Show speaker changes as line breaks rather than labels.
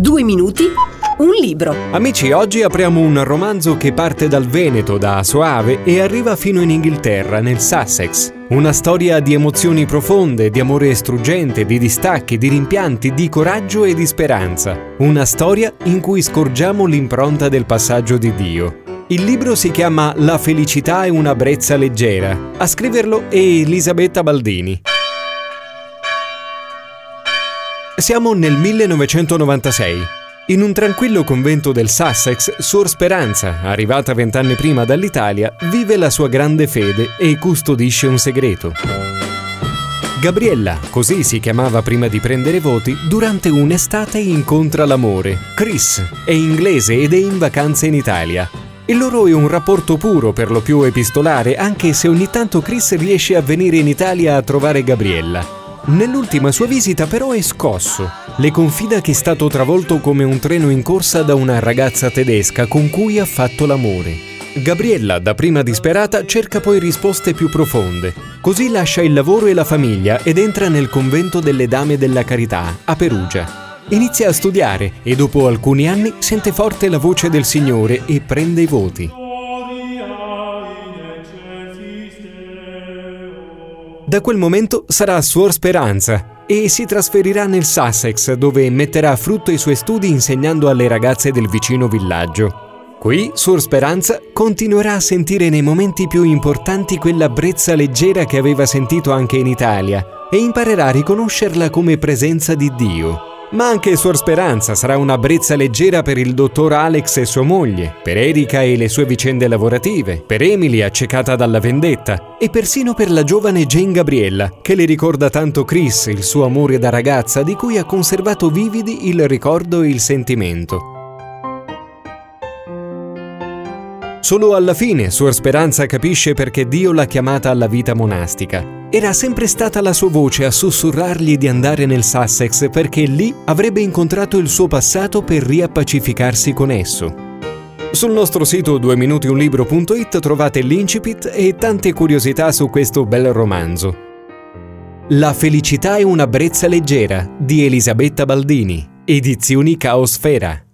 Due minuti, un libro.
Amici, oggi apriamo un romanzo che parte dal Veneto, da Soave, e arriva fino in Inghilterra, nel Sussex. Una storia di emozioni profonde, di amore struggente, di distacchi, di rimpianti, di coraggio e di speranza. Una storia in cui scorgiamo l'impronta del passaggio di Dio. Il libro si chiama La felicità è una brezza leggera. A scriverlo è Elisabetta Baldini. Siamo nel 1996. In un tranquillo convento del Sussex, Suor Speranza, arrivata vent'anni prima dall'Italia, vive la sua grande fede e custodisce un segreto. Gabriella, così si chiamava prima di prendere voti, durante un'estate incontra l'amore. Chris è inglese ed è in vacanza in Italia. Il loro è un rapporto puro, per lo più epistolare, anche se ogni tanto Chris riesce a venire in Italia a trovare Gabriella. Nell'ultima sua visita però è scosso. Le confida che è stato travolto come un treno in corsa da una ragazza tedesca con cui ha fatto l'amore. Gabriella, da prima disperata, cerca poi risposte più profonde. Così lascia il lavoro e la famiglia ed entra nel convento delle Dame della Carità, a Perugia. Inizia a studiare e dopo alcuni anni sente forte la voce del Signore e prende i voti. Da quel momento sarà Suor Speranza e si trasferirà nel Sussex dove metterà a frutto i suoi studi insegnando alle ragazze del vicino villaggio. Qui Suor Speranza continuerà a sentire nei momenti più importanti quella brezza leggera che aveva sentito anche in Italia e imparerà a riconoscerla come presenza di Dio. Ma anche Suor Speranza sarà una brezza leggera per il dottor Alex e sua moglie, per Erika e le sue vicende lavorative, per Emily accecata dalla vendetta e persino per la giovane Jane Gabriella, che le ricorda tanto Chris, il suo amore da ragazza di cui ha conservato vividi il ricordo e il sentimento. Solo alla fine Suor Speranza capisce perché Dio l'ha chiamata alla vita monastica era sempre stata la sua voce a sussurrargli di andare nel Sussex perché lì avrebbe incontrato il suo passato per riappacificarsi con esso. Sul nostro sito 2minutiunlibro.it trovate l'incipit e tante curiosità su questo bel romanzo. La felicità è una brezza leggera di Elisabetta Baldini, edizioni Caosfera.